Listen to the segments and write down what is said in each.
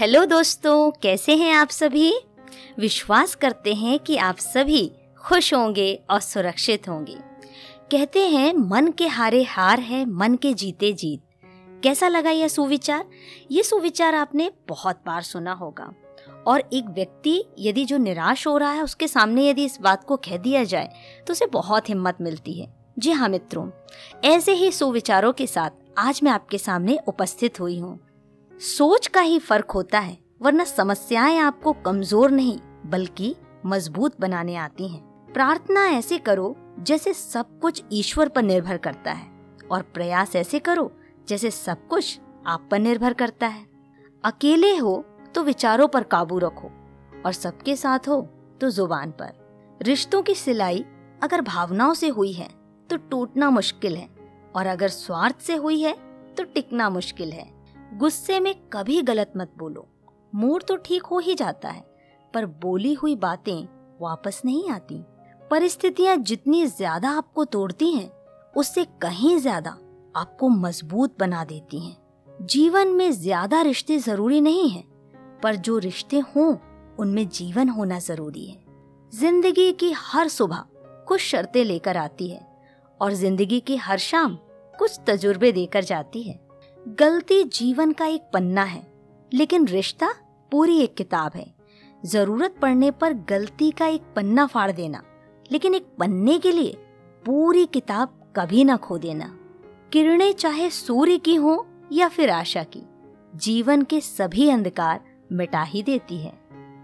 Hello दोस्तों, कैसे हैं आप सभी? विश्वास करते हैं कि आप सभी खुश होंगे और सुरक्षित होंगे। कहते हैं, मन के हारे हार है, मन के जीते जीत। कैसा लगा यह सुविचार? ये सुविचार आपने बहुत बार सुना होगा। और एक व्यक्ति यदि जो निराश हो रहा है, उसके सामने यदि इस बात को कह दिया जाए तो उसे बहुत हिम्मत मिलती है। जी हाँ मित्रों, ऐसे ही सुविचारों के साथ आज मैं आपके सामने उपस्थित हुई हूँ। सोच का ही फ़र्क होता है, वरना समस्याएँ आपको कमज़ोर नहीं, बल्कि मज़बूत बनाने आती हैं। प्रार्थना ऐसे करो, जैसे सब कुछ ईश्वर पर निर्भर करता है, और प्रयास ऐसे करो, जैसे सब कुछ आप पर निर्भर करता है। अकेले हो तो विचारों पर काबू रखो, और सबके साथ हो तो ज़ुबान पर। रिश्तों की सिलाई अगर भावनाओं से हुई है तो टूटना मुश्किल है, और अगर स्वार्थ से हुई है तो टिकना मुश्किल है। गुस्से में कभी गलत मत बोलो। मूड तो ठीक हो ही जाता है, पर बोली हुई बातें वापस नहीं आती। परिस्थितियाँ जितनी ज़्यादा आपको तोड़ती हैं, उससे कहीं ज़्यादा आपको मज़बूत बना देती हैं। जीवन में ज़्यादा रिश्ते ज़रूरी नहीं है, पर जो रिश्ते हों, उनमें जीवन होना ज़रूरी है। ज़िंदगी की हर सुबह कुछ शर्तें लेकर आती है, और ज़िंदगी की हर शाम कुछ तजुर्बे देकर जाती है। गलती जीवन का एक पन्ना है, लेकिन रिश्ता पूरी एक किताब है। ज़रूरत पड़ने पर गलती का एक पन्ना फाड़ देना, लेकिन एक पन्ने के लिए पूरी किताब कभी ना खो देना। किरणें चाहे सूर्य की हो या फिर आशा की, जीवन के सभी अंधकार मिटा ही देती है।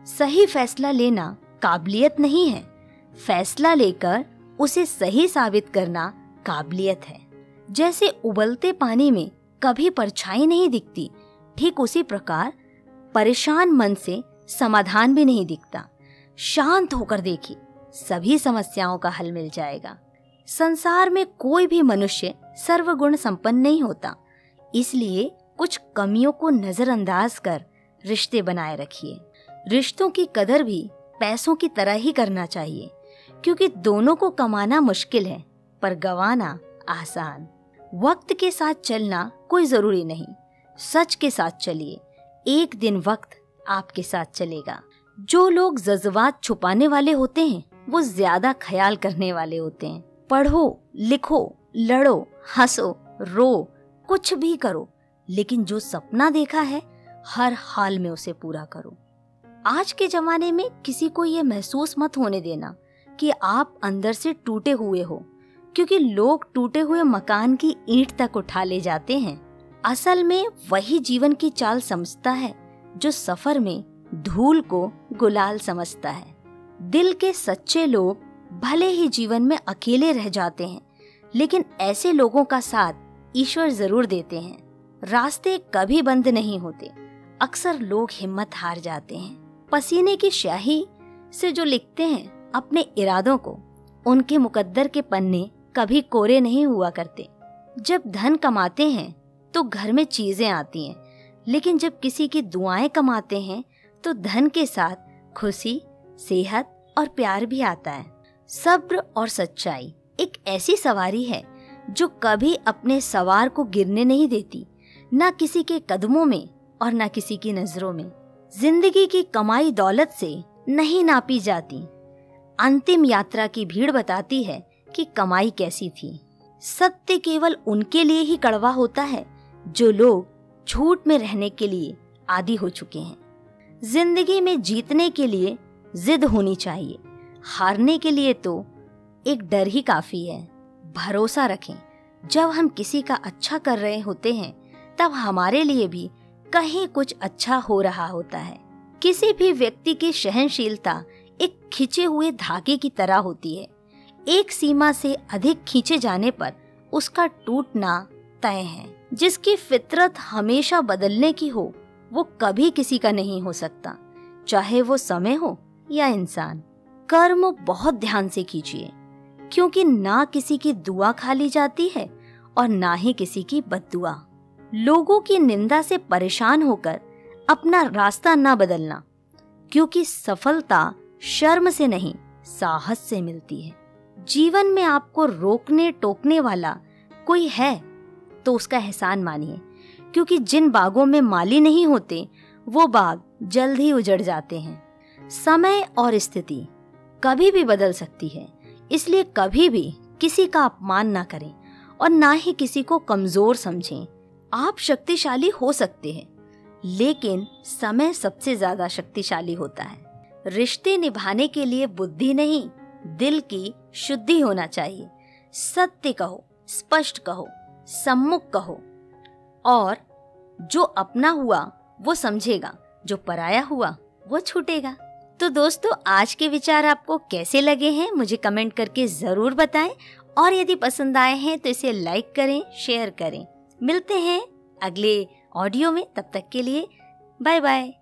सही फैसला लेना काबिलियत नहीं है। फैसला लेकर उसे सही साबित करना काबिलियत है। जैसे उबलते पानी में कभी परछाई नहीं दिखती। ठीक उसी प्रकार परेशान मन से समाधान भी नहीं दिखता। शांत होकर देखी, सभी समस्याओं का हल मिल जाएगा। संसार में कोई भी मनुष्य सर्वगुण संपन्न नहीं होता, इसलिए कुछ कमियों को नजरअंदाज कर रिश्ते बनाए रखिए। रिश्तों की कदर भी पैसों की तरह ही करना चाहिए, क्योंकि दोनों को कमाना मुश्किल है, पर गवाना आसान। वक्त के साथ चलना कोई ज़रूरी नहीं। सच के साथ चलिए। एक दिन वक्त आपके साथ चलेगा। जो लोग जज्बात छुपाने वाले होते हैं, वो ज़्यादा ख्याल करने वाले होते हैं। पढ़ो, लिखो, लड़ो, हंसो, रो, कुछ भी करो, लेकिन जो सपना देखा है, हर हाल में उसे पूरा करो। आज के जमाने में किसी को ये महसूस मत होने देना कि आप अंदर से टूटे हुए हो। क्योंकि लोग टूटे हुए मकान की ईंट तक उठा ले जाते हैं। असल में वही जीवन की चाल समझता है, जो सफ़र में धूल को गुलाल समझता है। दिल के सच्चे लोग भले ही जीवन में अकेले रह जाते हैं, लेकिन ऐसे लोगों का साथ ईश्वर ज़रूर देते हैं। रास्ते कभी बंद नहीं होते, अक्सर लोग हिम्मत हार जाते हैं। पसीने की स्याही से जो लिखते हैं अपने इरादों को, उनके मुकद्दर के पन्ने कभी कोरे नहीं हुआ करते। जब धन कमाते हैं तो घर में चीज़ें आती हैं, लेकिन जब किसी की दुआएँ कमाते हैं तो धन के साथ खुशी, सेहत और प्यार भी आता है। सब्र और सच्चाई एक ऐसी सवारी है, जो कभी अपने सवार को गिरने नहीं देती, न किसी के कदमों में और न किसी की नज़रों में। ज़िंदगी की कमाई दौलत से नहीं नापी जाती। अंतिम यात्रा की भीड़ बताती है कि कमाई कैसी थी? सत्य केवल उनके लिए ही कड़वा होता है, जो लोग झूठ में रहने के लिए आदि हो चुके हैं। ज़िंदगी में जीतने के लिए जिद होनी चाहिए। हारने के लिए तो एक डर ही काफ़ी है। भरोसा रखें, जब हम किसी का अच्छा कर रहे होते हैं, तब हमारे लिए भी कहीं कुछ अच्छा हो रहा होता है। किसी भी व्यक्ति की सहनशीलता एक खिंचे हुए धागे की तरह होती है। एक सीमा से अधिक खींचे जाने पर उसका टूटना तय है। जिसकी फितरत हमेशा बदलने की हो, वो कभी किसी का नहीं हो सकता, चाहे वो समय हो या इंसान। कर्म बहुत ध्यान से कीजिए, क्योंकि ना किसी की दुआ खाली जाती है और ना ही किसी की बददुआ। लोगों की निंदा से परेशान होकर अपना रास्ता ना बदलना, क्योंकि सफलता शर्म से नहीं, साहस से मिलती है। जीवन में आपको रोकने, टोकने वाला कोई है तो उसका एहसान मानिए। क्योंकि जिन बागों में माली नहीं होते, वो बाग जल्द ही उजड़ जाते हैं। समय और स्थिति कभी भी बदल सकती है। इसलिए कभी भी किसी का अपमान ना करें और ना ही किसी को कमज़ोर समझें। आप शक्तिशाली हो सकते हैं, लेकिन समय सबसे ज़्यादा शक्तिशाली होता है। रिश्ते निभाने के लिए बुद्धि नहीं, दिल की शुद्धि होना चाहिए। सत्य कहो, स्पष्ट कहो, सम्मुख कहो। और जो अपना हुआ, वो समझेगा। जो पराया हुआ, वो छूटेगा। तो दोस्तों, आज के विचार आपको कैसे लगे हैं, मुझे कमेंट करके ज़रूर बताएँ। और यदि पसंद आए हैं तो इसे लाइक करें, शेयर करें। मिलते हैं अगले ऑडियो में, तब तक के लिए बाय बाय